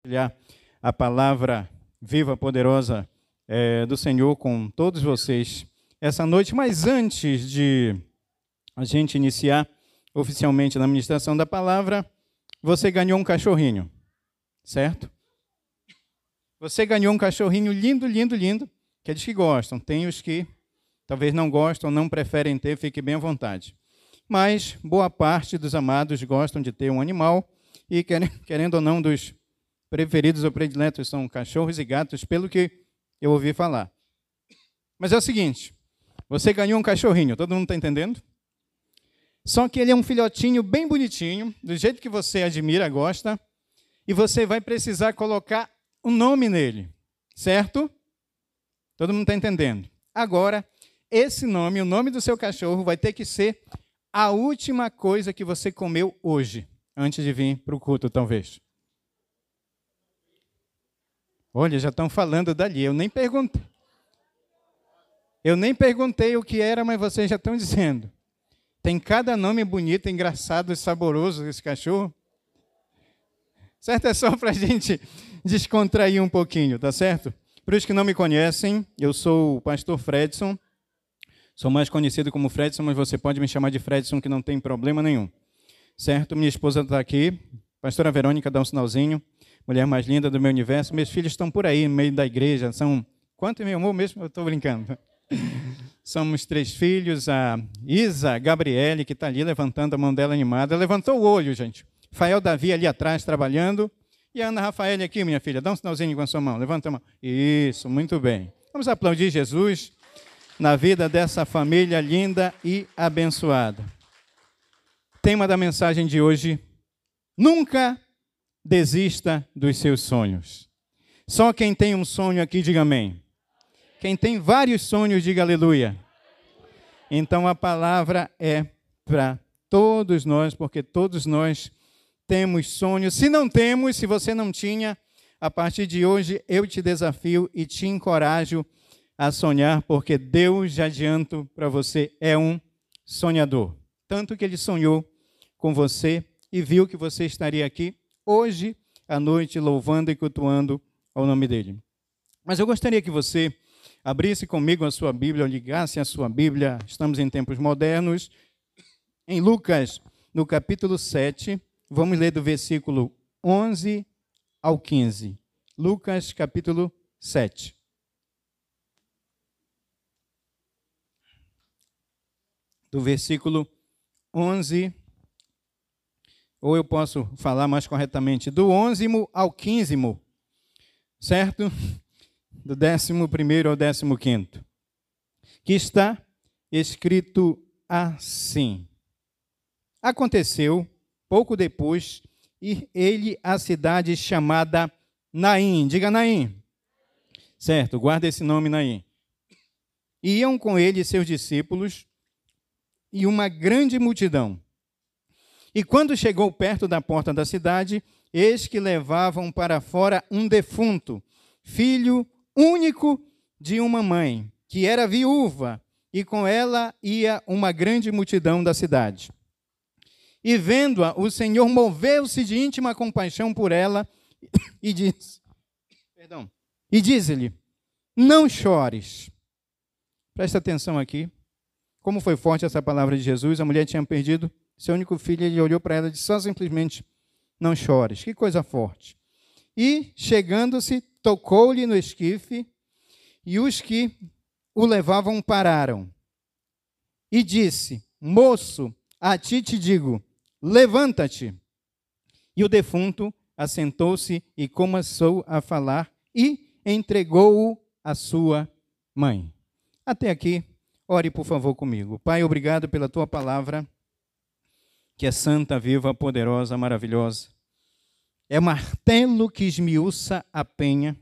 compartilhar a palavra viva, poderosa é, do Senhor com todos vocês essa noite. Mas antes de a gente iniciar oficialmente na ministração da palavra, você ganhou um cachorrinho, certo? Você ganhou um cachorrinho lindo, lindo, lindo, que eles que gostam. Tem os que talvez não gostam, não preferem ter, fique bem à vontade. Mas boa parte dos amados gostam de ter um animal e, querendo ou não, dos preferidos ou prediletos são cachorros e gatos, pelo que eu ouvi falar. Mas é o seguinte: você ganhou um cachorrinho, todo mundo está entendendo? Só que ele é um filhotinho bem bonitinho, do jeito que você admira, gosta, e você vai precisar colocar um nome nele, certo? Todo mundo está entendendo. Agora, esse nome, o nome do seu cachorro, vai ter que ser a última coisa que você comeu hoje, antes de vir para o culto, talvez. Olha, já estão falando dali. Eu nem perguntei. Eu nem perguntei o que era, mas vocês já estão dizendo. Tem cada nome bonito, engraçado e saboroso esse cachorro. Certo? É só para a gente descontrair um pouquinho, tá certo? Para os que não me conhecem, eu sou o pastor Fredson. Sou mais conhecido como Fredson, mas você pode me chamar de Fredson, que não tem problema nenhum. Certo? Minha esposa está aqui. Pastora Verônica, dá um sinalzinho mulher mais linda do meu universo. Meus filhos estão por aí, no meio da igreja. São. Quanto, meu amor, mesmo? Eu estou brincando. Somos três filhos. A Isa Gabriele, que está ali levantando a mão dela animada. Levantou o olho, gente. Fael Davi ali atrás trabalhando. E a Ana Rafael aqui, minha filha. Dá um sinalzinho com a sua mão. Levanta a mão. Isso, muito bem. Vamos aplaudir Jesus na vida dessa família linda e abençoada. Tema da mensagem de hoje: Nunca desista dos seus sonhos. Só quem tem um sonho aqui, diga amém. Quem tem vários sonhos, diga aleluia. Então a palavra é para todos nós, porque todos nós temos sonhos. Se não temos, se você não tinha, a partir de hoje eu te desafio e te encorajo a sonhar, porque Deus, já adianto para você, é um sonhador. Tanto que ele sonhou com você e viu que você estaria aqui hoje à noite louvando e cultuando ao nome dele. Mas eu gostaria que você abrisse comigo a sua Bíblia, ligasse a sua Bíblia, estamos em tempos modernos, em Lucas, no capítulo 7, vamos ler do versículo 11 ao 15. Lucas, capítulo 7. Do versículo 11 ou eu posso falar mais corretamente, do onzimo ao quinzimo, certo? Do décimo primeiro ao décimo quinto, que está escrito assim. Aconteceu, pouco depois, ir ele à cidade chamada Naim. Diga Naim. Certo, guarda esse nome Naim. Iam com ele seus discípulos e uma grande multidão e quando chegou perto da porta da cidade, eis que levavam para fora um defunto, filho único de uma mãe, que era viúva, e com ela ia uma grande multidão da cidade. E vendo-a, o Senhor moveu-se de íntima compaixão por ela e disse: Perdão. E diz-lhe: Não chores. Presta atenção aqui. Como foi forte essa palavra de Jesus, a mulher tinha perdido seu único filho, ele olhou para ela e disse só simplesmente: Não chores. Que coisa forte. E, chegando-se, tocou-lhe no esquife, e os que o levavam pararam. E disse: Moço, a ti te digo, levanta-te. E o defunto assentou-se e começou a falar e entregou-o à sua mãe. Até aqui, ore por favor comigo. Pai, obrigado pela tua palavra que é santa, viva, poderosa, maravilhosa. É martelo que esmiuça a penha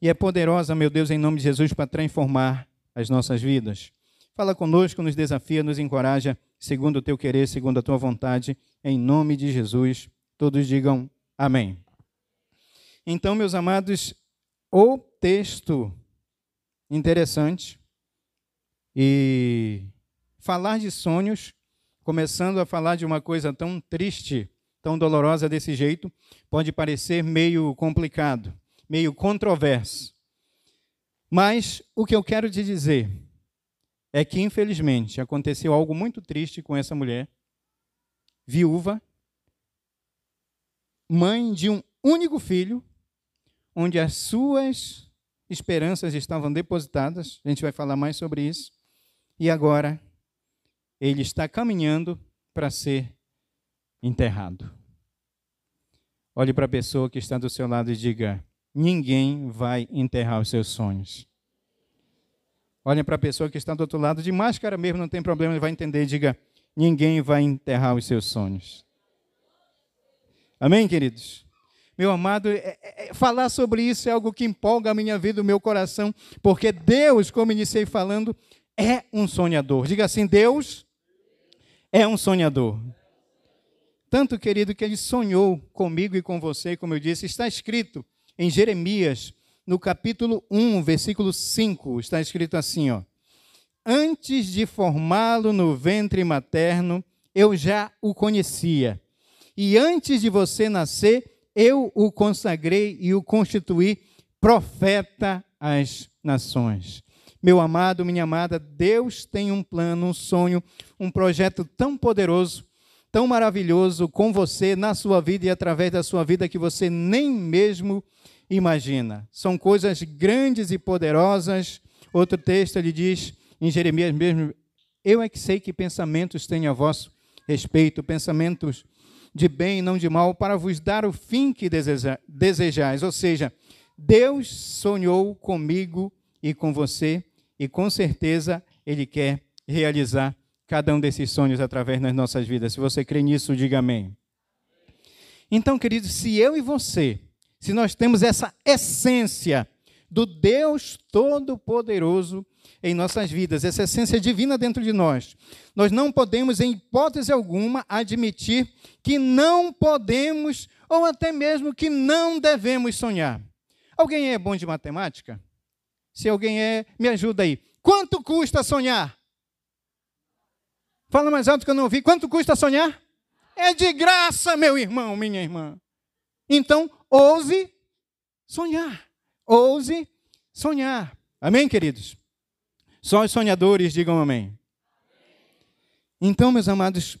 e é poderosa, meu Deus, em nome de Jesus, para transformar as nossas vidas. Fala conosco, nos desafia, nos encoraja, segundo o teu querer, segundo a tua vontade, em nome de Jesus. Todos digam amém. Então, meus amados, o texto interessante e falar de sonhos começando a falar de uma coisa tão triste tão dolorosa desse jeito, pode parecer meio complicado, meio controverso. Mas o que eu quero te dizer é que, infelizmente, aconteceu algo muito triste com essa mulher, viúva, mãe de um único filho, onde as suas esperanças estavam depositadas. A gente vai falar mais sobre isso. E agora ele está caminhando para ser enterrado. Olhe para a pessoa que está do seu lado e diga: ninguém vai enterrar os seus sonhos. Olhem para a pessoa que está do outro lado, de máscara mesmo, não tem problema, ele vai entender. Diga: ninguém vai enterrar os seus sonhos. Amém, queridos? Meu amado, é, é, é, falar sobre isso é algo que empolga a minha vida, o meu coração, porque Deus, como iniciei falando, é um sonhador. Diga assim: Deus é um sonhador. Tanto, querido, que ele sonhou comigo e com você, como eu disse, está escrito em Jeremias, no capítulo 1, versículo 5, está escrito assim, ó: Antes de formá-lo no ventre materno, eu já o conhecia. E antes de você nascer, eu o consagrei e o constituí profeta às nações. Meu amado, minha amada, Deus tem um plano, um sonho, um projeto tão poderoso, tão maravilhoso com você, na sua vida e através da sua vida que você nem mesmo imagina. São coisas grandes e poderosas. Outro texto ele diz em Jeremias mesmo: Eu é que sei que pensamentos tenho a vosso respeito, pensamentos de bem e não de mal, para vos dar o fim que deseja, desejais. Ou seja, Deus sonhou comigo e com você, e com certeza Ele quer realizar cada um desses sonhos através das nossas vidas. Se você crê nisso, diga amém. Então, queridos, se eu e você se nós temos essa essência do Deus Todo-Poderoso em nossas vidas, essa essência divina dentro de nós, nós não podemos, em hipótese alguma, admitir que não podemos ou até mesmo que não devemos sonhar. Alguém é bom de matemática? Se alguém é, me ajuda aí. Quanto custa sonhar? Fala mais alto que eu não ouvi. Quanto custa sonhar? É de graça, meu irmão, minha irmã. Então, ouse sonhar. Ouse sonhar. Amém, queridos? Só os sonhadores digam amém. Então, meus amados,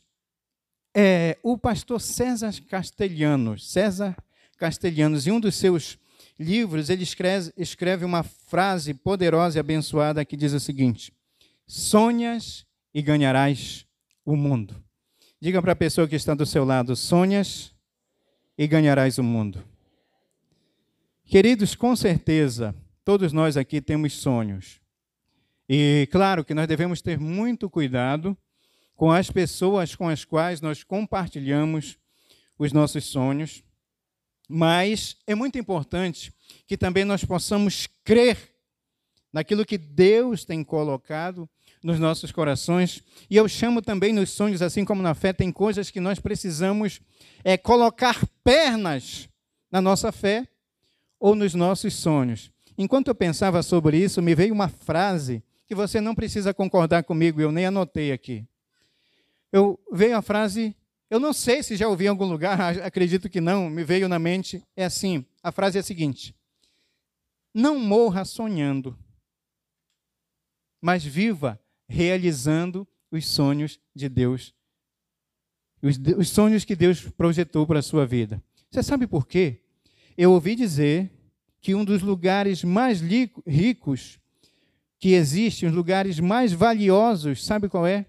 é, o pastor César Castelhanos, César Castelhanos, em um dos seus livros, ele escreve, escreve uma frase poderosa e abençoada que diz o seguinte: Sonhas e ganharás o mundo. Diga para a pessoa que está do seu lado: sonhas e ganharás o mundo. Queridos, com certeza, todos nós aqui temos sonhos. E claro que nós devemos ter muito cuidado com as pessoas com as quais nós compartilhamos os nossos sonhos, mas é muito importante que também nós possamos crer naquilo que Deus tem colocado nos nossos corações. E eu chamo também nos sonhos, assim como na fé, tem coisas que nós precisamos é, colocar pernas na nossa fé ou nos nossos sonhos. Enquanto eu pensava sobre isso, me veio uma frase que você não precisa concordar comigo, eu nem anotei aqui. Eu veio a frase, eu não sei se já ouvi em algum lugar, acredito que não, me veio na mente, é assim, a frase é a seguinte: Não morra sonhando, mas viva realizando os sonhos de Deus, os, os sonhos que Deus projetou para a sua vida. Você sabe por quê? eu ouvi dizer que um dos lugares mais ricos que existe, os lugares mais valiosos, sabe qual é?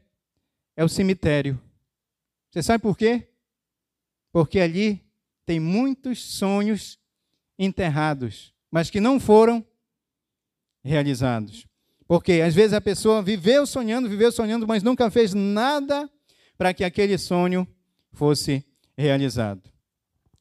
É o cemitério. Você sabe por quê? Porque ali tem muitos sonhos enterrados, mas que não foram realizados. Porque às vezes a pessoa viveu sonhando, viveu sonhando, mas nunca fez nada para que aquele sonho fosse realizado.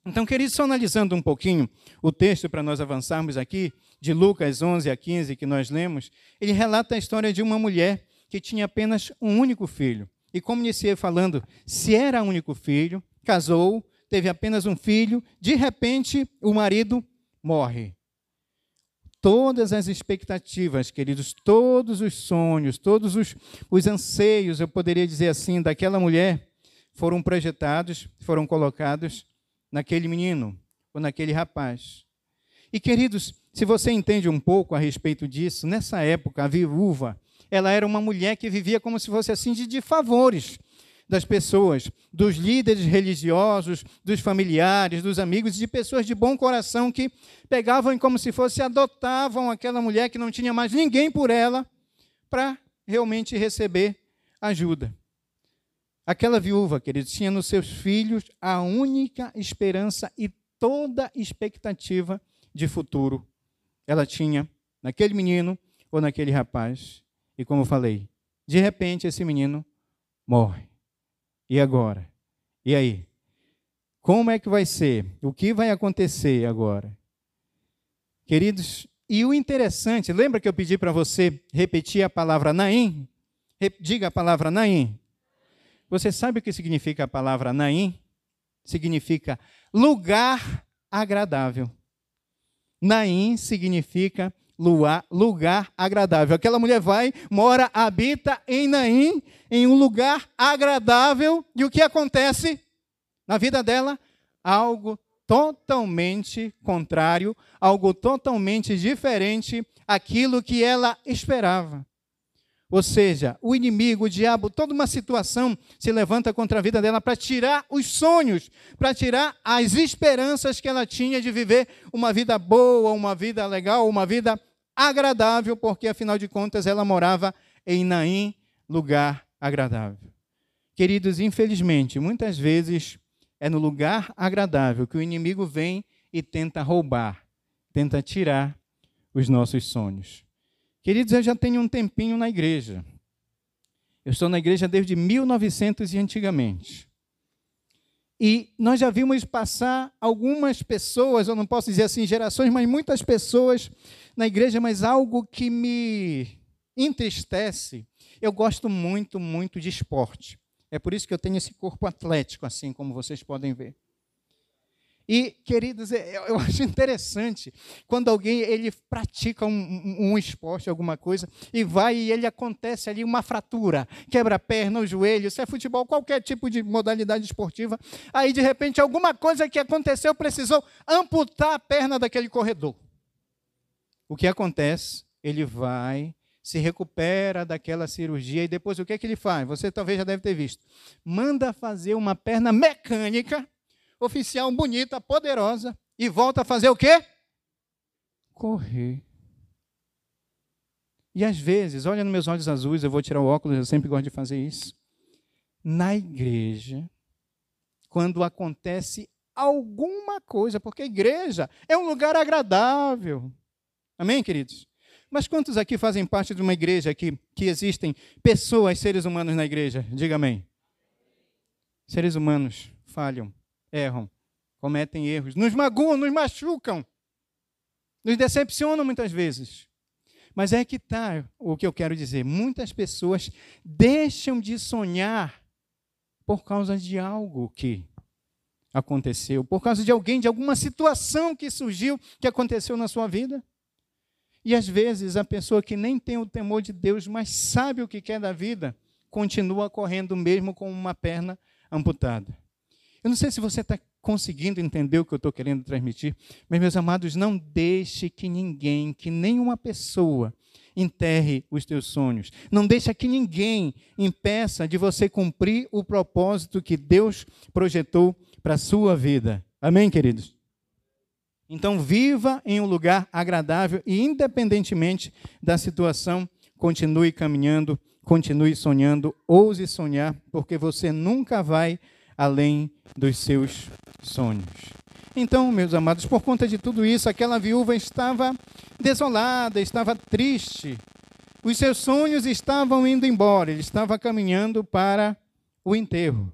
Então, queridos, só analisando um pouquinho o texto para nós avançarmos aqui, de Lucas 11 a 15, que nós lemos, ele relata a história de uma mulher que tinha apenas um único filho. E como iniciei falando, se era único filho, casou, teve apenas um filho, de repente o marido morre. Todas as expectativas, queridos, todos os sonhos, todos os, os anseios, eu poderia dizer assim, daquela mulher foram projetados, foram colocados naquele menino ou naquele rapaz. E queridos, se você entende um pouco a respeito disso, nessa época a viúva, ela era uma mulher que vivia como se fosse assim de, de favores das pessoas, dos líderes religiosos, dos familiares, dos amigos, de pessoas de bom coração que pegavam e como se fosse adotavam aquela mulher que não tinha mais ninguém por ela para realmente receber ajuda. Aquela viúva, queridos, tinha nos seus filhos a única esperança e toda expectativa de futuro. Ela tinha naquele menino ou naquele rapaz. E como eu falei, de repente esse menino morre. E agora? E aí? Como é que vai ser? O que vai acontecer agora? Queridos, e o interessante, lembra que eu pedi para você repetir a palavra Naim? Diga a palavra Naim. Você sabe o que significa a palavra Naim? Significa lugar agradável. Naim significa lugar, lugar agradável. Aquela mulher vai, mora, habita em Naim, em um lugar agradável, e o que acontece na vida dela? Algo totalmente contrário, algo totalmente diferente aquilo que ela esperava. Ou seja, o inimigo, o diabo, toda uma situação se levanta contra a vida dela para tirar os sonhos, para tirar as esperanças que ela tinha de viver uma vida boa, uma vida legal, uma vida agradável, porque afinal de contas ela morava em Naim, lugar agradável. Queridos, infelizmente, muitas vezes é no lugar agradável que o inimigo vem e tenta roubar, tenta tirar os nossos sonhos. Queridos, eu já tenho um tempinho na igreja. Eu estou na igreja desde 1900 e antigamente. E nós já vimos passar algumas pessoas, eu não posso dizer assim gerações, mas muitas pessoas na igreja, mas algo que me entristece. Eu gosto muito, muito de esporte. É por isso que eu tenho esse corpo atlético, assim como vocês podem ver. E, queridos, é, eu acho interessante quando alguém ele pratica um, um, esporte, alguma coisa, e vai e ele acontece ali uma fratura, quebra a perna, o joelho, se é futebol, qualquer tipo de modalidade esportiva. Aí, de repente, alguma coisa que aconteceu precisou amputar a perna daquele corredor. O que acontece? Ele vai, se recupera daquela cirurgia e depois o que, é que ele faz? Você talvez já deve ter visto. Manda fazer uma perna mecânica oficial bonita, poderosa, e volta a fazer o quê? Correr. E às vezes, olha nos meus olhos azuis, eu vou tirar o óculos, eu sempre gosto de fazer isso. Na igreja, quando acontece alguma coisa, porque a igreja é um lugar agradável. Amém, queridos? Mas quantos aqui fazem parte de uma igreja que, que existem pessoas, seres humanos na igreja? Diga amém. Seres humanos falham erram, cometem erros, nos magoam, nos machucam, nos decepcionam muitas vezes. Mas é que está o que eu quero dizer. Muitas pessoas deixam de sonhar por causa de algo que aconteceu, por causa de alguém, de alguma situação que surgiu, que aconteceu na sua vida. E às vezes a pessoa que nem tem o temor de Deus, mas sabe o que quer da vida, continua correndo mesmo com uma perna amputada. Eu não sei se você está conseguindo entender o que eu estou querendo transmitir, mas, meus amados, não deixe que ninguém, que nenhuma pessoa enterre os teus sonhos. Não deixe que ninguém impeça de você cumprir o propósito que Deus projetou para a sua vida. Amém, queridos? Então, viva em um lugar agradável e, independentemente da situação, continue caminhando, continue sonhando, ouse sonhar, porque você nunca vai além dos seus sonhos. Então, meus amados, por conta de tudo isso, aquela viúva estava desolada, estava triste. Os seus sonhos estavam indo embora, ele estava caminhando para o enterro.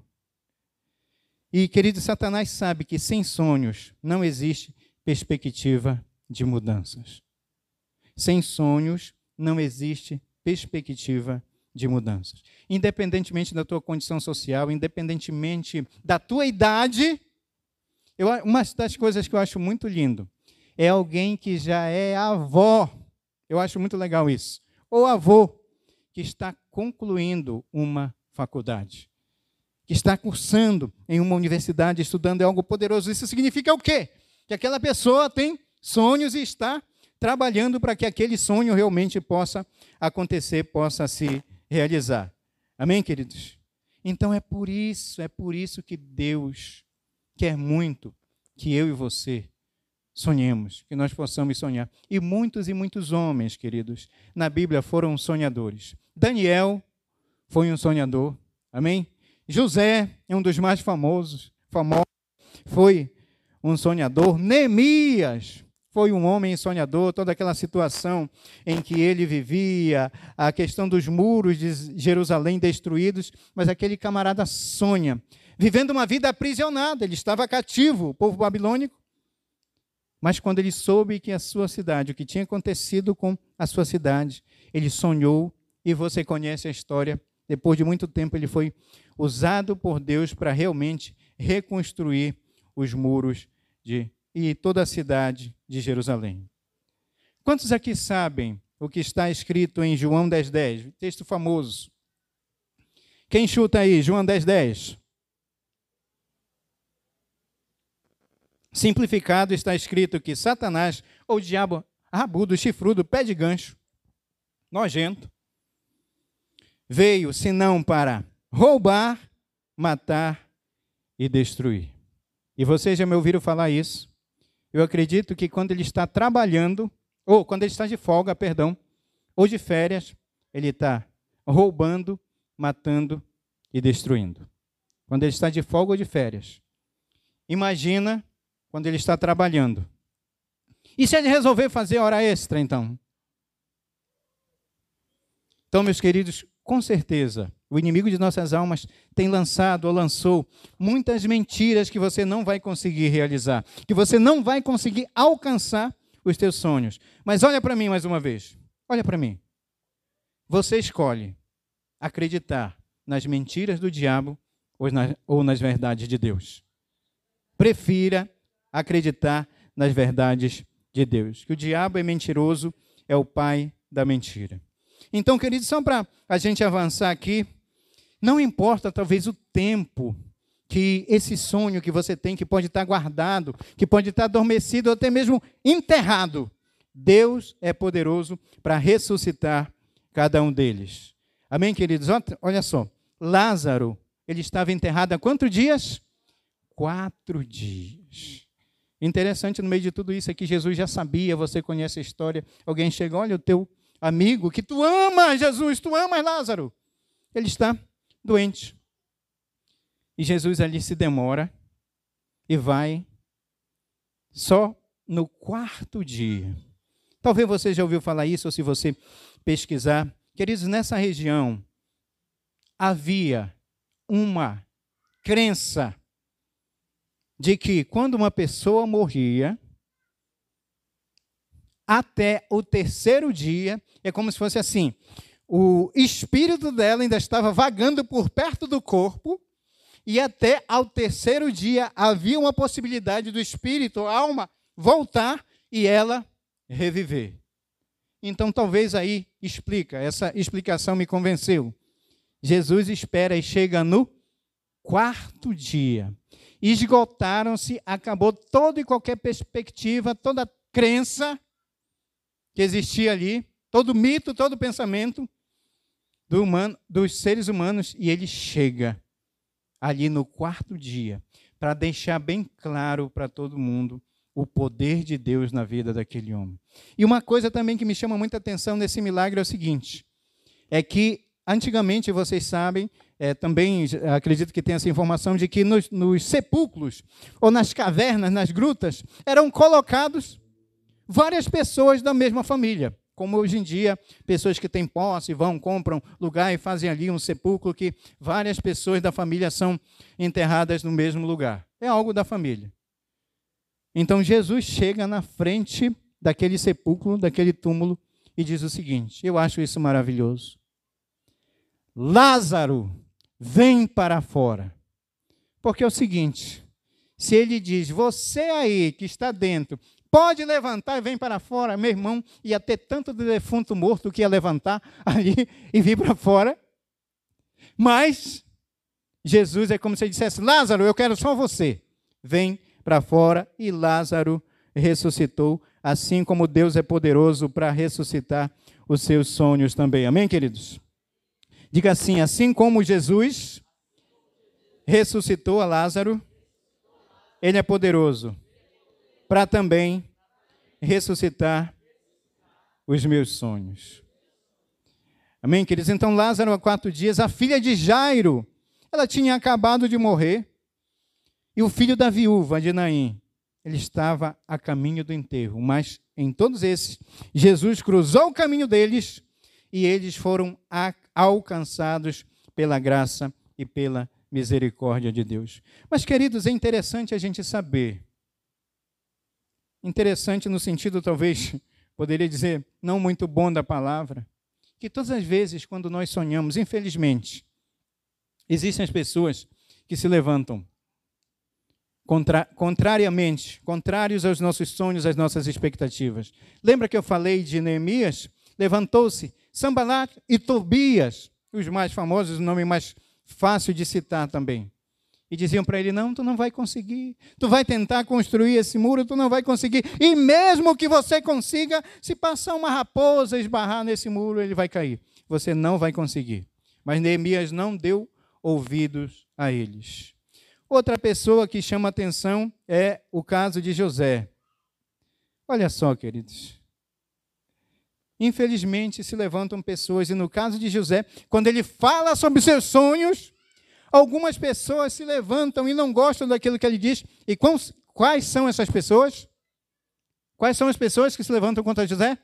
E, querido, Satanás sabe que sem sonhos não existe perspectiva de mudanças. Sem sonhos não existe perspectiva de mudanças. Independentemente da tua condição social, independentemente da tua idade, eu, uma das coisas que eu acho muito lindo é alguém que já é avó. Eu acho muito legal isso. Ou avô que está concluindo uma faculdade. que está cursando em uma universidade, estudando, é algo poderoso. Isso significa o quê? Que aquela pessoa tem sonhos e está trabalhando para que aquele sonho realmente possa acontecer, possa se realizar. Amém, queridos? Então é por isso, é por isso que Deus quer muito que eu e você sonhemos, que nós possamos sonhar. E muitos e muitos homens, queridos, na Bíblia foram sonhadores. Daniel foi um sonhador. Amém? José é um dos mais famosos, famosos, foi um sonhador. Neemias foi um homem sonhador, toda aquela situação em que ele vivia, a questão dos muros de Jerusalém destruídos, mas aquele camarada sonha, vivendo uma vida aprisionada, ele estava cativo, o povo babilônico. Mas quando ele soube que a sua cidade, o que tinha acontecido com a sua cidade, ele sonhou, e você conhece a história, depois de muito tempo, ele foi usado por Deus para realmente reconstruir os muros de, e toda a cidade de Jerusalém. Quantos aqui sabem o que está escrito em João 10,10? 10, texto famoso. Quem chuta aí? João 10,10. 10. Simplificado está escrito que Satanás, ou diabo rabudo, chifrudo, pé de gancho, nojento, veio senão para roubar, matar e destruir. E vocês já me ouviram falar isso. Eu acredito que quando ele está trabalhando, ou quando ele está de folga, perdão, ou de férias, ele está roubando, matando e destruindo. Quando ele está de folga ou de férias. Imagina quando ele está trabalhando. E se ele resolver fazer hora extra, então? Então, meus queridos, com certeza, o inimigo de nossas almas tem lançado ou lançou muitas mentiras que você não vai conseguir realizar, que você não vai conseguir alcançar os teus sonhos. Mas olha para mim mais uma vez. Olha para mim. Você escolhe acreditar nas mentiras do diabo ou nas, ou nas verdades de Deus. Prefira acreditar nas verdades de Deus. Que o diabo é mentiroso, é o pai da mentira. Então, queridos, só para a gente avançar aqui, não importa talvez o tempo que esse sonho que você tem, que pode estar guardado, que pode estar adormecido ou até mesmo enterrado, Deus é poderoso para ressuscitar cada um deles. Amém, queridos? Olha só, Lázaro, ele estava enterrado há quantos dias? Quatro dias. Interessante, no meio de tudo isso aqui, Jesus já sabia, você conhece a história. Alguém chega, olha, o teu amigo que tu amas, Jesus, tu amas Lázaro. Ele está doente. E Jesus ali se demora e vai só no quarto dia. Talvez você já ouviu falar isso, ou se você pesquisar. Queridos, nessa região havia uma crença de que quando uma pessoa morria, até o terceiro dia, é como se fosse assim: o espírito dela ainda estava vagando por perto do corpo, e até ao terceiro dia havia uma possibilidade do espírito, a alma, voltar e ela reviver. Então, talvez aí explica, essa explicação me convenceu. Jesus espera e chega no quarto dia esgotaram-se, acabou toda e qualquer perspectiva, toda crença que existia ali, todo mito, todo pensamento do humano, dos seres humanos, e ele chega ali no quarto dia para deixar bem claro para todo mundo o poder de Deus na vida daquele homem. E uma coisa também que me chama muita atenção nesse milagre é o seguinte: é que antigamente, vocês sabem, é, também acredito que tem essa informação de que nos, nos sepulcros ou nas cavernas, nas grutas, eram colocados várias pessoas da mesma família. Como hoje em dia, pessoas que têm posse vão, compram lugar e fazem ali um sepulcro que várias pessoas da família são enterradas no mesmo lugar. É algo da família. Então Jesus chega na frente daquele sepulcro, daquele túmulo, e diz o seguinte: Eu acho isso maravilhoso. Lázaro, vem para fora. Porque é o seguinte: se ele diz, você aí que está dentro, pode levantar e vem para fora, meu irmão, ia ter tanto de defunto morto que ia levantar ali e vir para fora. Mas Jesus é como se dissesse: Lázaro, eu quero só você. Vem para fora. E Lázaro ressuscitou, assim como Deus é poderoso para ressuscitar os seus sonhos também. Amém, queridos? Diga assim: assim como Jesus ressuscitou a Lázaro, ele é poderoso para também ressuscitar os meus sonhos. Amém, queridos? Então, Lázaro, há quatro dias, a filha de Jairo, ela tinha acabado de morrer, e o filho da viúva de Naim, ele estava a caminho do enterro. Mas em todos esses, Jesus cruzou o caminho deles e eles foram alcançados pela graça e pela misericórdia de Deus. Mas, queridos, é interessante a gente saber. Interessante no sentido, talvez, poderia dizer, não muito bom da palavra, que todas as vezes, quando nós sonhamos, infelizmente, existem as pessoas que se levantam contra, contrariamente, contrários aos nossos sonhos, às nossas expectativas. Lembra que eu falei de Neemias? Levantou-se Sambalat e Tobias, os mais famosos, o nome mais fácil de citar também. E diziam para ele: Não, tu não vai conseguir. Tu vai tentar construir esse muro, tu não vai conseguir. E mesmo que você consiga, se passar uma raposa esbarrar nesse muro, ele vai cair. Você não vai conseguir. Mas Neemias não deu ouvidos a eles. Outra pessoa que chama atenção é o caso de José. Olha só, queridos. Infelizmente se levantam pessoas, e no caso de José, quando ele fala sobre seus sonhos, algumas pessoas se levantam e não gostam daquilo que ele diz. E quais são essas pessoas? Quais são as pessoas que se levantam contra José?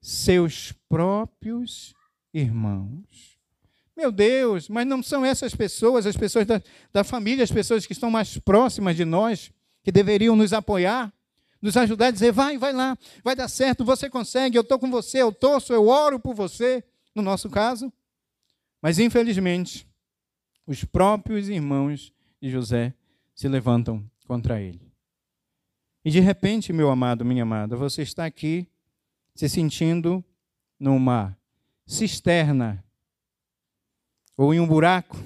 Seus próprios irmãos. Meu Deus, mas não são essas pessoas, as pessoas da, da família, as pessoas que estão mais próximas de nós, que deveriam nos apoiar? nos ajudar a dizer: vai, vai lá, vai dar certo, você consegue, eu estou com você, eu torço, eu oro por você, no nosso caso. Mas, infelizmente, os próprios irmãos de José se levantam contra ele. E de repente, meu amado, minha amada, você está aqui se sentindo numa cisterna ou em um buraco,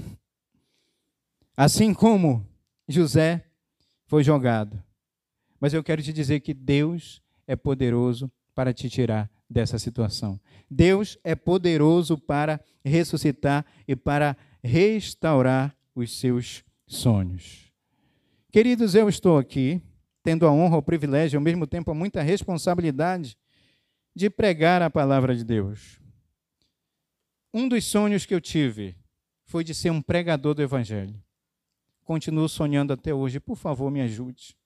assim como José foi jogado. Mas eu quero te dizer que Deus é poderoso para te tirar dessa situação. Deus é poderoso para ressuscitar e para restaurar os seus sonhos. Queridos, eu estou aqui tendo a honra, o privilégio, ao mesmo tempo, muita responsabilidade de pregar a palavra de Deus. Um dos sonhos que eu tive foi de ser um pregador do Evangelho. Continuo sonhando até hoje. Por favor, me ajude.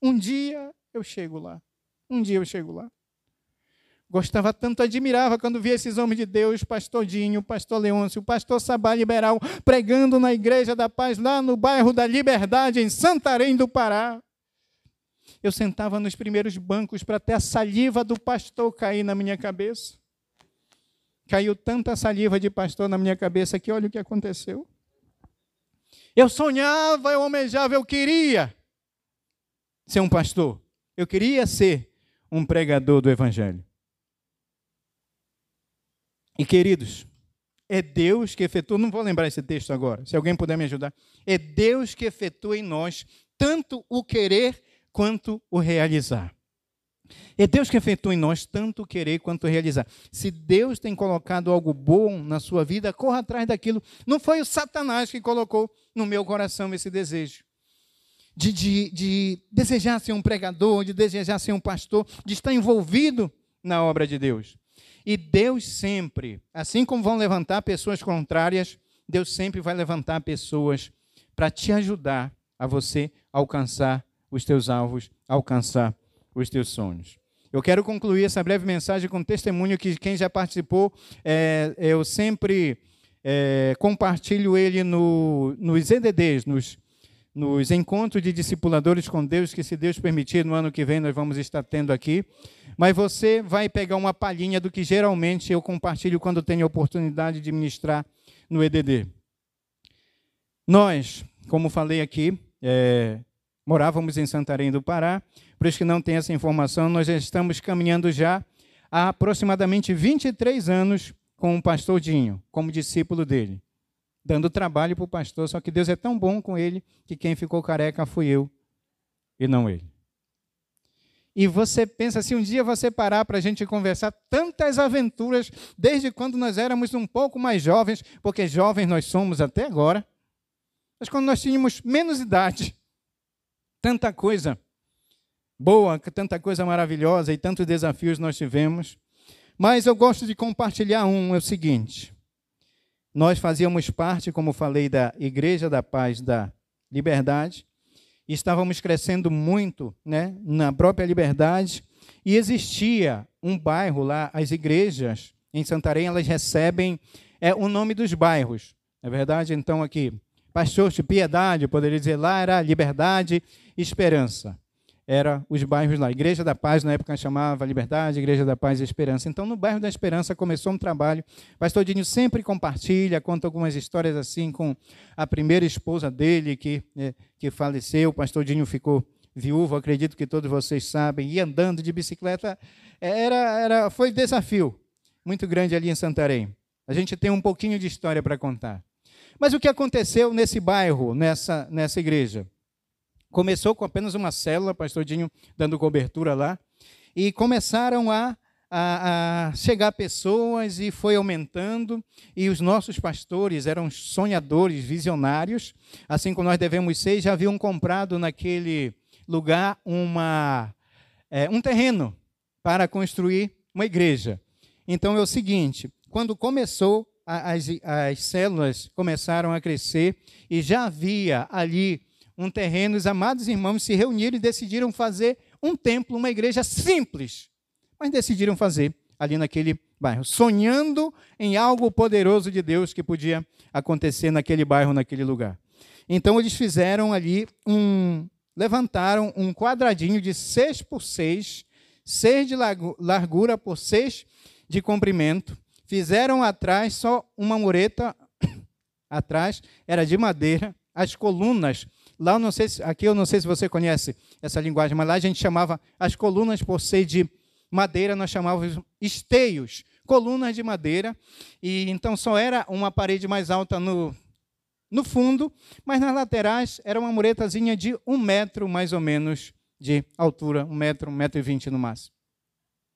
Um dia eu chego lá. Um dia eu chego lá. Gostava tanto, admirava quando via esses homens de Deus, pastor Dinho, pastor Leôncio, pastor Sabá Liberal, pregando na Igreja da Paz, lá no bairro da Liberdade, em Santarém do Pará. Eu sentava nos primeiros bancos para ter a saliva do pastor cair na minha cabeça. Caiu tanta saliva de pastor na minha cabeça que olha o que aconteceu. Eu sonhava, eu almejava, eu queria ser um pastor. Eu queria ser um pregador do Evangelho. E queridos, é Deus que efetua, não vou lembrar esse texto agora, se alguém puder me ajudar. É Deus que efetua em nós tanto o querer quanto o realizar. É Deus que efetua em nós tanto o querer quanto o realizar. Se Deus tem colocado algo bom na sua vida, corra atrás daquilo. Não foi o Satanás que colocou no meu coração esse desejo de, de, de desejar ser um pregador, de desejar ser um pastor, de estar envolvido na obra de Deus. E Deus sempre, assim como vão levantar pessoas contrárias, Deus sempre vai levantar pessoas para te ajudar a você alcançar os teus alvos, alcançar os teus sonhos. Eu quero concluir essa breve mensagem com um testemunho que quem já participou, é, eu sempre é, compartilho ele no, nos EDDs, nos nos encontros de discipuladores com Deus, que se Deus permitir, no ano que vem nós vamos estar tendo aqui. Mas você vai pegar uma palhinha do que geralmente eu compartilho quando tenho a oportunidade de ministrar no EDD. Nós, como falei aqui, é, morávamos em Santarém do Pará, por isso que não tem essa informação, nós estamos caminhando já há aproximadamente 23 anos com o pastor Dinho, como discípulo dele. dando trabalho para o pastor, só que Deus é tão bom com ele que quem ficou careca fui eu e não ele. E você pensa, se um dia você parar para a gente conversar, tantas aventuras, desde quando nós éramos um pouco mais jovens, porque jovens nós somos até agora, mas quando nós tínhamos menos idade, tanta coisa boa, tanta coisa maravilhosa e tantos desafios nós tivemos. Mas eu gosto de compartilhar um, é o seguinte. Nós fazíamos parte, como falei, da Igreja da Paz da Liberdade, estávamos crescendo muito né, na própria liberdade. E existia um bairro lá, as igrejas em Santarém, elas recebem é, o nome dos bairros. É verdade? Então, aqui, Pastor de Piedade, poderia dizer, lá era Liberdade e Esperança. Era os bairros lá. Igreja da Paz, na época chamava Liberdade, Igreja da Paz e Esperança. Então, no bairro da Esperança começou um trabalho. Pastor Dinho sempre compartilha, conta algumas histórias assim com a primeira esposa dele, que é, que faleceu, o pastor Dinho ficou viúvo, acredito que todos vocês sabem, e andando de bicicleta, era, era, foi desafio muito grande ali em Santarém. A gente tem um pouquinho de história para contar. Mas o que aconteceu nesse bairro, nessa, nessa igreja? Começou com apenas uma célula, pastor Dinho dando cobertura lá, e começaram a a, a, chegar pessoas e foi aumentando, e os nossos pastores eram sonhadores, visionários, assim como nós devemos ser, já haviam comprado naquele lugar uma, é, um terreno para construir uma igreja. Então é o seguinte: quando começou, as, as células começaram a crescer e já havia ali um terreno, os amados irmãos se reuniram e decidiram fazer um templo, uma igreja simples mas decidiram fazer ali naquele bairro, sonhando em algo poderoso de Deus que podia acontecer naquele bairro, naquele lugar. Então eles fizeram ali um. levantaram um quadradinho de 6 por 6, 6 de largura por 6 de comprimento. Fizeram atrás só uma mureta, atrás era de madeira, as colunas. Lá não sei se, aqui eu não sei se você conhece essa linguagem, mas lá a gente chamava as colunas por ser de madeira nós chamávamos esteios, colunas de madeira, e então só era uma parede mais alta no, no fundo, mas nas laterais era uma muretazinha de um metro mais ou menos de altura, um metro, um metro e vinte no máximo.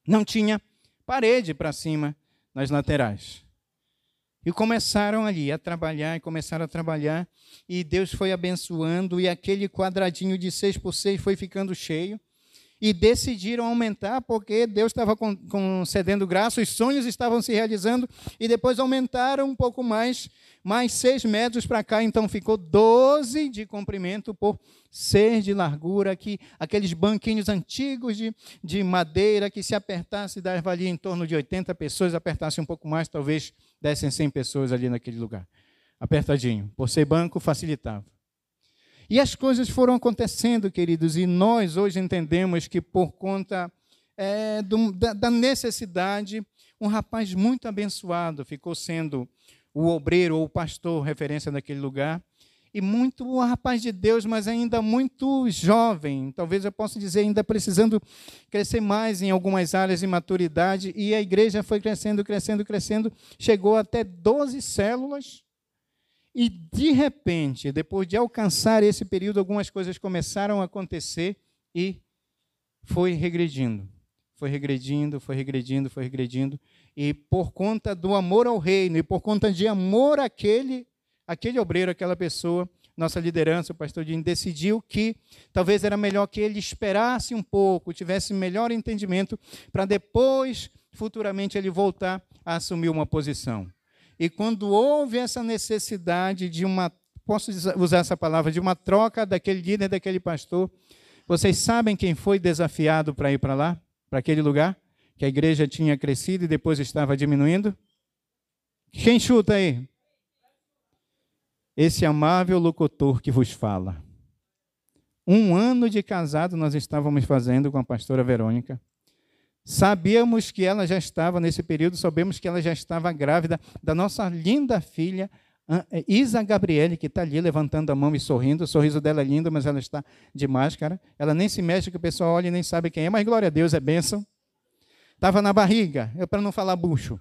Não tinha parede para cima nas laterais. E começaram ali a trabalhar, e começaram a trabalhar, e Deus foi abençoando, e aquele quadradinho de seis por seis foi ficando cheio e decidiram aumentar porque Deus estava concedendo graça, os sonhos estavam se realizando e depois aumentaram um pouco mais, mais seis metros para cá, então ficou 12 de comprimento por seis de largura, que aqueles banquinhos antigos de, de madeira que se apertasse dava ali em torno de 80 pessoas, apertasse um pouco mais, talvez dessem 100 pessoas ali naquele lugar. Apertadinho. Por ser banco, facilitava. E as coisas foram acontecendo, queridos, e nós hoje entendemos que por conta é, do, da, da necessidade, um rapaz muito abençoado ficou sendo o obreiro ou o pastor, referência daquele lugar, e muito um rapaz de Deus, mas ainda muito jovem, talvez eu possa dizer, ainda precisando crescer mais em algumas áreas de maturidade, e a igreja foi crescendo, crescendo, crescendo, chegou até 12 células, e, de repente, depois de alcançar esse período, algumas coisas começaram a acontecer e foi regredindo. Foi regredindo, foi regredindo, foi regredindo. E por conta do amor ao reino e por conta de amor àquele, àquele obreiro, aquela pessoa, nossa liderança, o pastor Dinho, decidiu que talvez era melhor que ele esperasse um pouco, tivesse melhor entendimento, para depois, futuramente, ele voltar a assumir uma posição. E quando houve essa necessidade de uma, posso usar essa palavra, de uma troca daquele líder, daquele pastor, vocês sabem quem foi desafiado para ir para lá, para aquele lugar? Que a igreja tinha crescido e depois estava diminuindo? Quem chuta aí? Esse amável locutor que vos fala. Um ano de casado nós estávamos fazendo com a pastora Verônica. Sabíamos que ela já estava, nesse período, sabemos que ela já estava grávida da nossa linda filha, é, Isa Gabriele, que está ali levantando a mão e sorrindo. O sorriso dela é lindo, mas ela está de máscara. Ela nem se mexe, que o pessoal olha e nem sabe quem é, mas glória a Deus, é bênção. Estava na barriga, é para não falar bucho.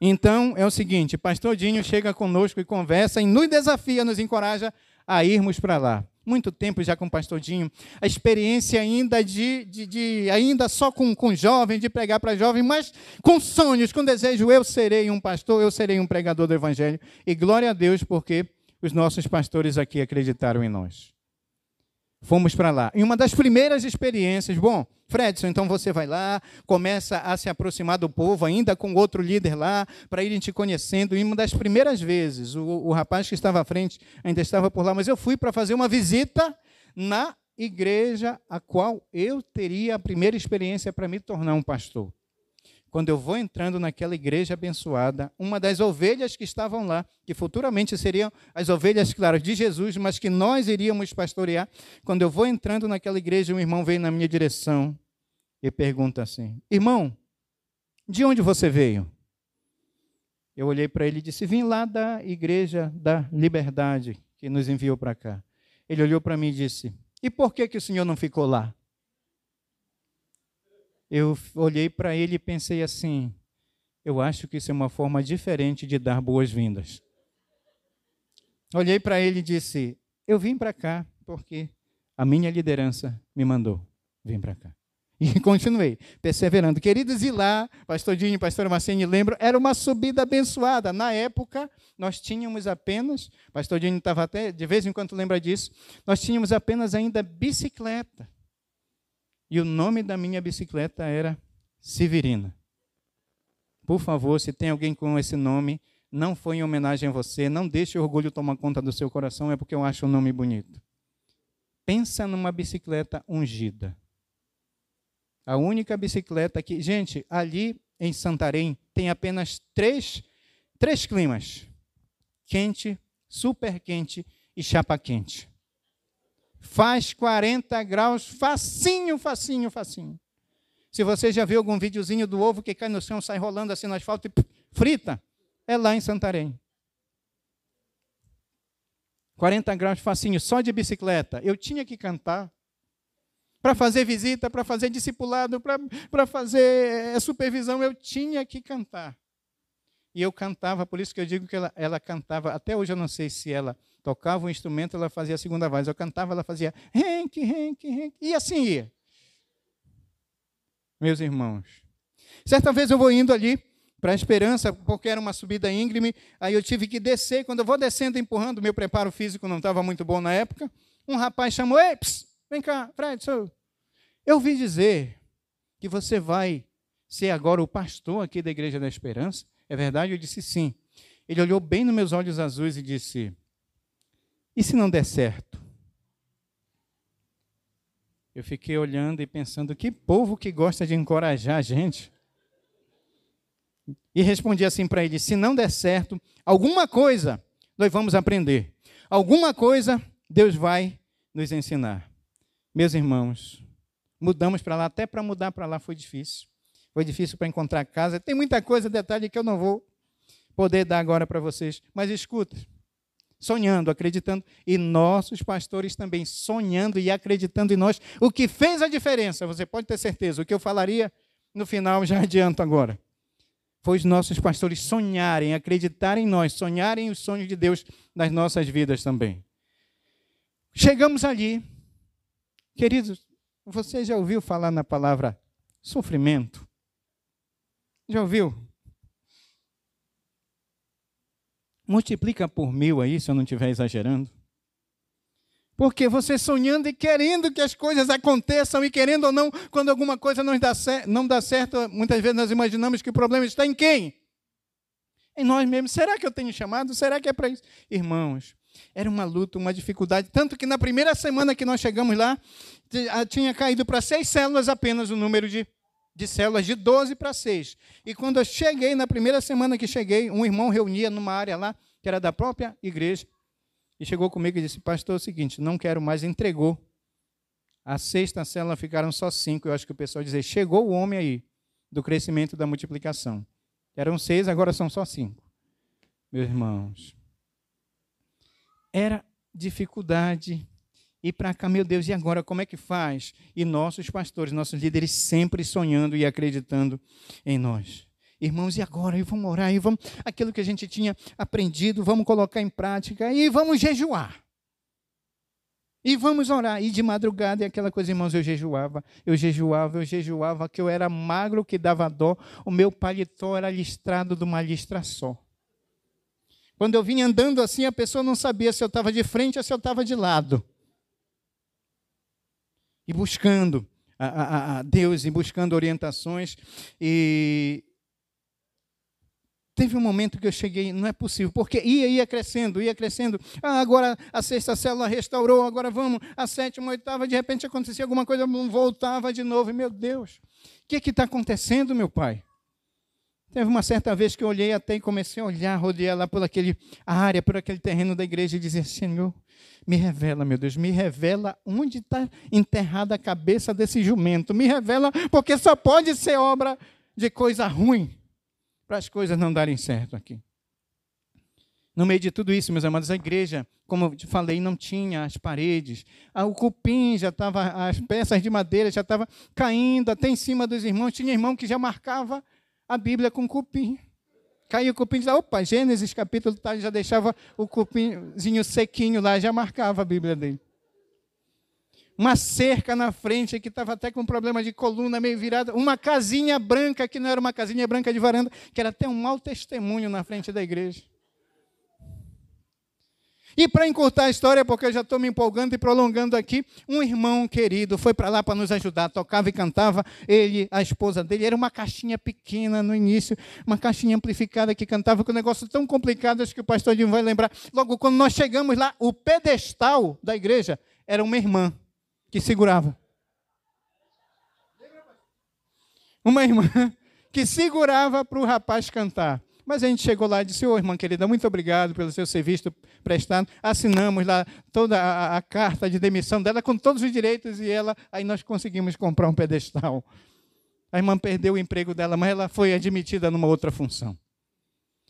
Então, é o seguinte: Pastor Dinho chega conosco e conversa e nos desafia, nos encoraja a irmos para lá. Muito tempo já com o pastor Dinho, a experiência ainda de, de, de ainda só com, com jovem, de pregar para jovem, mas com sonhos, com desejo, eu serei um pastor, eu serei um pregador do evangelho. E glória a Deus, porque os nossos pastores aqui acreditaram em nós. Fomos para lá. E uma das primeiras experiências, bom, Fredson, então você vai lá, começa a se aproximar do povo, ainda com outro líder lá, para irem te conhecendo. E uma das primeiras vezes, o, o rapaz que estava à frente ainda estava por lá, mas eu fui para fazer uma visita na igreja a qual eu teria a primeira experiência para me tornar um pastor quando eu vou entrando naquela igreja abençoada, uma das ovelhas que estavam lá, que futuramente seriam as ovelhas, claro, de Jesus, mas que nós iríamos pastorear, quando eu vou entrando naquela igreja, um irmão veio na minha direção e pergunta assim: Irmão, de onde você veio? Eu olhei para ele e disse: Vim lá da igreja da liberdade que nos enviou para cá. Ele olhou para mim e disse: E por que, que o senhor não ficou lá? Eu olhei para ele e pensei assim: eu acho que isso é uma forma diferente de dar boas-vindas. Olhei para ele e disse: eu vim para cá porque a minha liderança me mandou vir para cá. E continuei, perseverando. Queridos, e lá, pastor Dinho, pastor Marcene, lembro, era uma subida abençoada. Na época, nós tínhamos apenas, pastor Dinho estava até, de vez em quando lembra disso, nós tínhamos apenas ainda bicicleta. E o nome da minha bicicleta era Severina. Por favor, se tem alguém com esse nome, não foi em homenagem a você, não deixe o orgulho tomar conta do seu coração, é porque eu acho o nome bonito. Pensa numa bicicleta ungida. A única bicicleta que. Gente, ali em Santarém tem apenas três, três climas: quente, super quente e chapa quente. Faz 40 graus, facinho, facinho, facinho. Se você já viu algum videozinho do ovo que cai no chão, sai rolando assim no asfalto e frita, é lá em Santarém. 40 graus facinho, só de bicicleta. Eu tinha que cantar para fazer visita, para fazer discipulado, para fazer eh, supervisão, eu tinha que cantar. E eu cantava, por isso que eu digo que ela, ela cantava, até hoje eu não sei se ela tocava um instrumento, ela fazia a segunda voz. Eu cantava, ela fazia renque, renque, renque, e assim ia. Meus irmãos. Certa vez eu vou indo ali para a Esperança, porque era uma subida íngreme, aí eu tive que descer. Quando eu vou descendo, empurrando, meu preparo físico não estava muito bom na época. Um rapaz chamou: Ei, ps, vem cá, Fred, sou. Eu ouvi dizer que você vai ser agora o pastor aqui da Igreja da Esperança. É verdade? Eu disse sim. Ele olhou bem nos meus olhos azuis e disse: e se não der certo? Eu fiquei olhando e pensando, que povo que gosta de encorajar a gente. E respondi assim para ele: se não der certo, alguma coisa nós vamos aprender. Alguma coisa Deus vai nos ensinar. Meus irmãos, mudamos para lá, até para mudar para lá foi difícil. Foi difícil para encontrar casa. Tem muita coisa, detalhe que eu não vou poder dar agora para vocês. Mas escuta, sonhando, acreditando, e nossos pastores também sonhando e acreditando em nós. O que fez a diferença, você pode ter certeza, o que eu falaria no final, já adianto agora. Foi os nossos pastores sonharem, acreditarem em nós, sonharem os sonhos de Deus nas nossas vidas também. Chegamos ali, queridos, você já ouviu falar na palavra sofrimento? Já ouviu? Multiplica por mil aí, se eu não estiver exagerando. Porque você sonhando e querendo que as coisas aconteçam e querendo ou não, quando alguma coisa não dá, não dá certo, muitas vezes nós imaginamos que o problema está em quem? Em nós mesmos. Será que eu tenho chamado? Será que é para isso? Irmãos, era uma luta, uma dificuldade. Tanto que na primeira semana que nós chegamos lá, tinha caído para seis células apenas o número de, de células, de 12 para seis. E quando eu cheguei, na primeira semana que cheguei, um irmão reunia numa área lá, que era da própria igreja, e chegou comigo e disse: Pastor, é o seguinte, não quero mais, entregou. A sexta célula ficaram só cinco. Eu acho que o pessoal dizia: Chegou o homem aí, do crescimento da multiplicação. Eram seis, agora são só cinco. Meus irmãos, era dificuldade e para cá, meu Deus, e agora como é que faz? E nossos pastores, nossos líderes sempre sonhando e acreditando em nós. Irmãos, e agora? E vamos orar, e vamos aquilo que a gente tinha aprendido, vamos colocar em prática e vamos jejuar. E vamos orar. E de madrugada, e aquela coisa, irmãos, eu jejuava, eu jejuava, eu jejuava, que eu era magro, que dava dó. O meu paletó era listrado de uma listra só. Quando eu vinha andando assim, a pessoa não sabia se eu estava de frente ou se eu estava de lado. E buscando a, a, a Deus, e buscando orientações. E, Teve um momento que eu cheguei, não é possível, porque ia, ia crescendo, ia crescendo. Ah, agora a sexta célula restaurou, agora vamos, a sétima, a oitava, de repente acontecia alguma coisa, voltava de novo. Meu Deus, o que está acontecendo, meu pai? Teve uma certa vez que eu olhei até e comecei a olhar, rodear lá por aquele área, por aquele terreno da igreja e dizer: Senhor, me revela, meu Deus, me revela onde está enterrada a cabeça desse jumento. Me revela, porque só pode ser obra de coisa ruim para as coisas não darem certo aqui. No meio de tudo isso, meus amados, a igreja, como eu te falei, não tinha as paredes. Ah, o cupim já estava, as peças de madeira já estavam caindo até em cima dos irmãos. Tinha irmão que já marcava a Bíblia com cupim. Caía o cupim dizia, opa, Gênesis capítulo tal, já deixava o cupinzinho sequinho lá, já marcava a Bíblia dele uma cerca na frente que estava até com um problema de coluna meio virada, uma casinha branca que não era uma casinha branca de varanda, que era até um mau testemunho na frente da igreja. E para encurtar a história, porque eu já estou me empolgando e prolongando aqui, um irmão querido foi para lá para nos ajudar, tocava e cantava, ele, a esposa dele, era uma caixinha pequena no início, uma caixinha amplificada que cantava com um negócio tão complicado, acho que o pastor Dinho vai lembrar. Logo, quando nós chegamos lá, o pedestal da igreja era uma irmã que segurava. Uma irmã que segurava para o rapaz cantar. Mas a gente chegou lá e disse: Ô oh, irmã querida, muito obrigado pelo seu serviço prestado. Assinamos lá toda a, a, carta de demissão dela com todos os direitos e ela, aí nós conseguimos comprar um pedestal. A irmã perdeu o emprego dela, mas ela foi admitida numa outra função.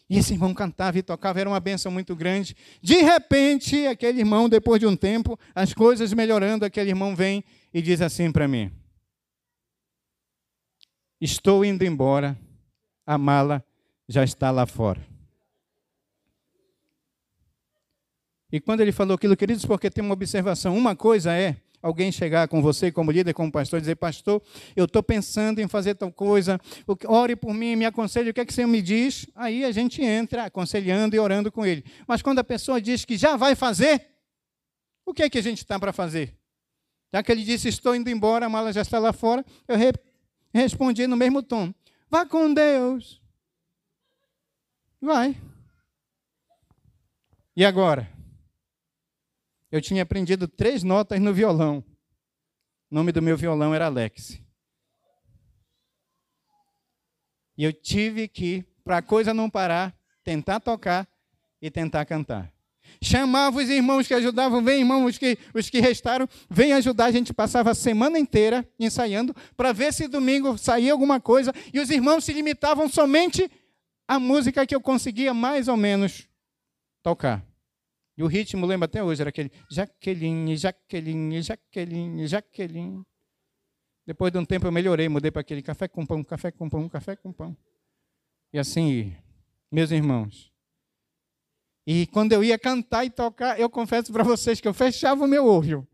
E esse irmão cantava e tocava, era uma benção muito grande. De repente, aquele irmão, depois de um tempo, as coisas melhorando, aquele irmão vem e diz assim para mim: Estou indo embora, a mala já está lá fora. E quando ele falou aquilo, queridos, porque tem uma observação: uma coisa é alguém chegar com você como líder, como pastor, e dizer, pastor, eu estou pensando em fazer tal coisa, ore por mim, me aconselhe, o que é que Senhor me diz? Aí a gente entra aconselhando e orando com ele. Mas quando a pessoa diz que já vai fazer, o que é que a gente está para fazer? Já que ele disse, estou indo embora, a mala já está lá fora, eu re respondi no mesmo tom, vá com Deus. Vai. E agora? Eu tinha aprendido três notas no violão. O nome do meu violão era Alex. E eu tive que, para a coisa não parar, tentar tocar e tentar cantar. Chamava os irmãos que ajudavam, vem irmãos os que, os que restaram, vem ajudar. A gente passava a semana inteira ensaiando para ver se domingo saía alguma coisa. E os irmãos se limitavam somente à música que eu conseguia mais ou menos tocar. E o ritmo, lembra até hoje, era aquele Jaqueline, Jaqueline, Jaqueline, Jaqueline. Depois de um tempo eu melhorei, mudei para aquele café com pão, café com pão, café com pão. E assim, meus irmãos. E quando eu ia cantar e tocar, eu confesso para vocês que eu fechava o meu olho.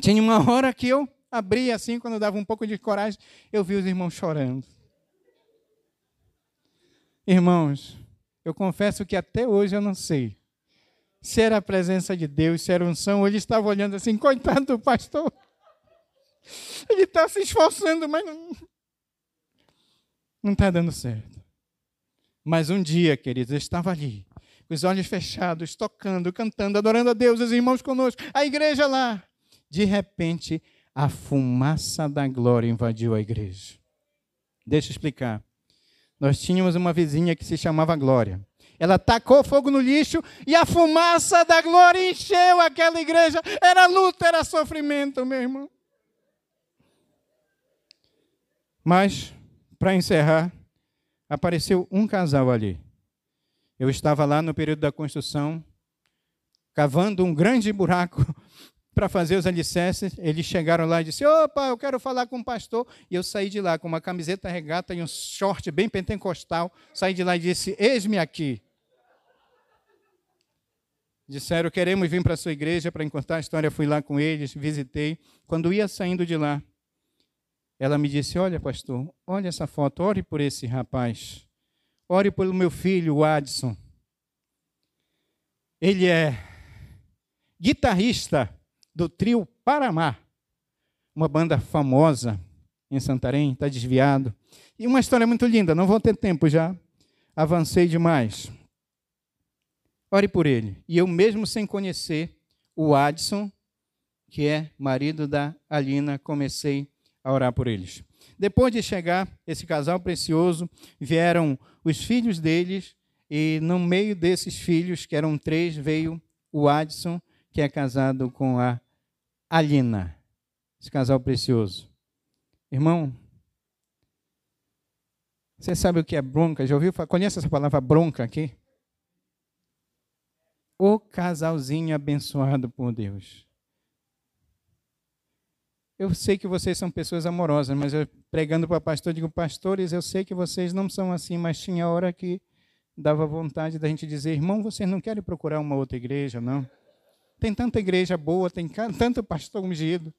Tinha uma hora que eu abria assim, quando eu dava um pouco de coragem, eu vi os irmãos chorando. Irmãos, eu confesso que até hoje eu não sei se era a presença de Deus, se era unção, ele estava olhando assim, coitado do pastor. Ele está se esforçando, mas não está dando certo. Mas um dia, queridos, eu estava ali, com os olhos fechados, tocando, cantando, adorando a Deus, os irmãos conosco, a igreja lá. De repente, a fumaça da glória invadiu a igreja. Deixa eu explicar. Nós tínhamos uma vizinha que se chamava Glória. Ela tacou fogo no lixo e a fumaça da glória encheu aquela igreja. Era luta, era sofrimento, meu irmão. Mas, para encerrar, apareceu um casal ali. Eu estava lá no período da construção, cavando um grande buraco para fazer os alicerces, eles chegaram lá e disseram: opa, eu quero falar com o pastor. E eu saí de lá com uma camiseta regata e um short bem pentecostal. Saí de lá e disse: eis-me aqui. Disseram: queremos vir para a sua igreja para encurtar a história. Fui lá com eles, visitei. Quando ia saindo de lá, ela me disse: Olha, pastor, olha essa foto, ore por esse rapaz. Ore pelo meu filho, o Adson. Ele é guitarrista do trio Paramá, uma banda famosa em Santarém, está desviado. E uma história muito linda, não vou ter tempo já, avancei demais. Ore por ele. E eu, mesmo sem conhecer o Adson, que é marido da Alina, comecei a orar por eles. Depois de chegar esse casal precioso, vieram os filhos deles, e no meio desses filhos, que eram três, veio o Adson, que é casado com a Alina, esse casal precioso. Irmão, você sabe o que é bronca? Já ouviu? Conhece essa palavra bronca aqui? O casalzinho abençoado por Deus. Eu sei que vocês são pessoas amorosas, mas eu pregando para pastor, digo, pastores, eu sei que vocês não são assim, mas tinha hora que dava vontade da gente dizer, irmão, vocês não querem procurar uma outra igreja, não? Tem tanta igreja boa, tem tanto pastor ungido,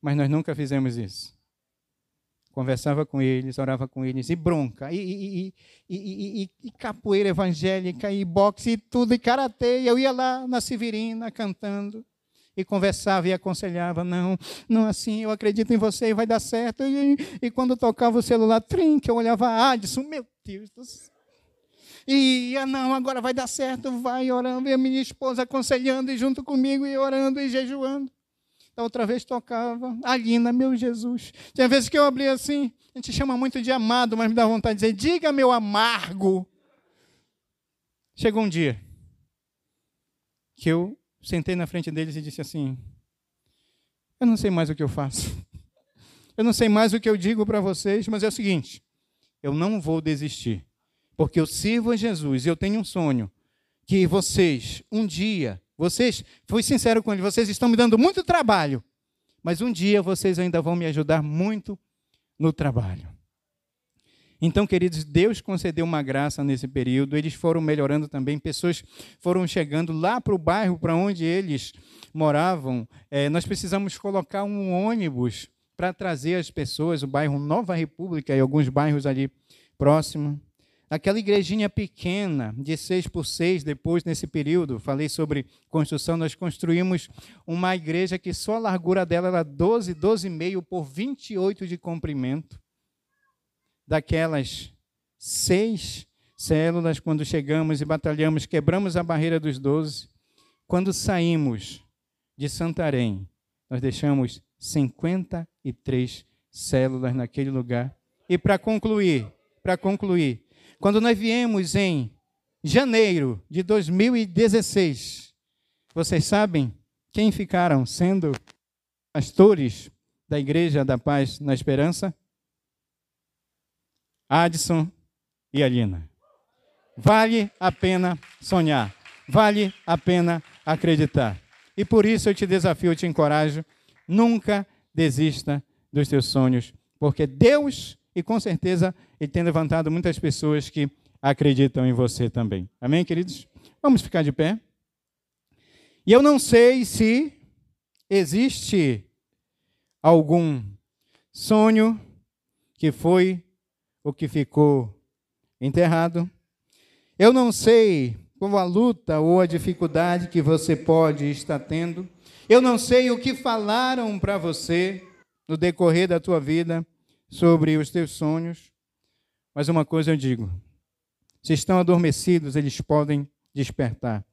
mas nós nunca fizemos isso. Conversava com eles, orava com eles, e bronca, e, e, e, e capoeira evangélica, e boxe, e tudo, e karatê. Eu ia lá na Severina cantando e conversava e aconselhava, não, não assim, eu acredito em você e vai dar certo. E, e quando tocava o celular, trinque, eu olhava, Adson, meu Deus do céu. E, ah, não, agora vai dar certo, vai orando. E a minha esposa aconselhando e junto comigo e orando e jejuando. Da outra vez tocava, Alina, meu Jesus. Tinha vezes que eu abria assim, a gente chama muito de amado, mas me dá vontade de dizer, diga meu amargo. Chegou um dia que eu sentei na frente deles e disse assim: Eu não sei mais o que eu faço. Eu não sei mais o que eu digo para vocês, mas é o seguinte: eu não vou desistir, porque eu sirvo a Jesus e eu tenho um sonho que vocês, um dia, vocês, fui sincero com eles, vocês estão me dando muito trabalho, mas um dia vocês ainda vão me ajudar muito no trabalho. Então, queridos, Deus concedeu uma graça nesse período, eles foram melhorando também, pessoas foram chegando lá para o bairro para onde eles moravam. É, nós precisamos colocar um ônibus para trazer as pessoas, o bairro Nova República e alguns bairros ali próximos. Aquela igrejinha pequena, de seis por seis, depois, nesse período, falei sobre construção, nós construímos uma igreja que só a largura dela era 12, 12,5 por 28 de comprimento daquelas seis células, quando chegamos e batalhamos, quebramos a barreira dos doze. Quando saímos de Santarém, nós deixamos 53 células naquele lugar. E para concluir, para concluir, quando nós viemos em janeiro de 2016, vocês sabem quem ficaram sendo pastores da Igreja da Paz na Esperança? Adson e Alina. Vale a pena sonhar, vale a pena acreditar. E por isso eu te desafio, eu te encorajo, nunca desista dos teus sonhos, porque Deus, e com certeza, Ele tem levantado muitas pessoas que acreditam em você também. Amém, queridos? Vamos ficar de pé. E eu não sei se existe algum sonho que foi o que ficou enterrado. Eu não sei qual a luta ou a dificuldade que você pode estar tendo. Eu não sei o que falaram para você no decorrer da tua vida sobre os teus sonhos. Mas uma coisa eu digo: se estão adormecidos, eles podem despertar.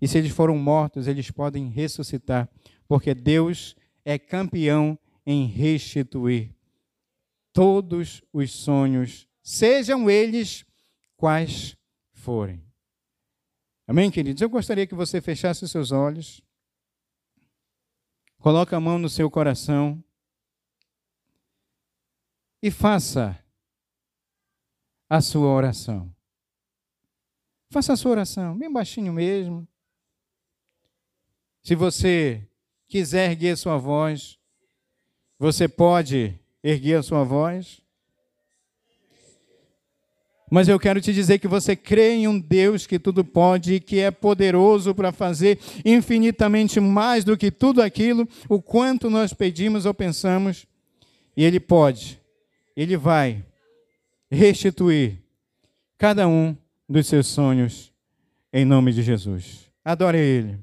E se eles foram mortos, eles podem ressuscitar, porque Deus é campeão em restituir todos os sonhos, sejam eles quais forem. Amém, queridos? Eu gostaria que você fechasse os seus olhos, coloque a mão no seu coração e faça a sua oração. Faça a sua oração, bem baixinho mesmo. Se você quiser erguer sua voz, você pode erguer a sua voz. Mas eu quero te dizer que você crê em um Deus que tudo pode e que é poderoso para fazer infinitamente mais do que tudo aquilo, o quanto nós pedimos ou pensamos, e Ele pode, Ele vai restituir cada um dos seus sonhos, em nome de Jesus. Adore Ele.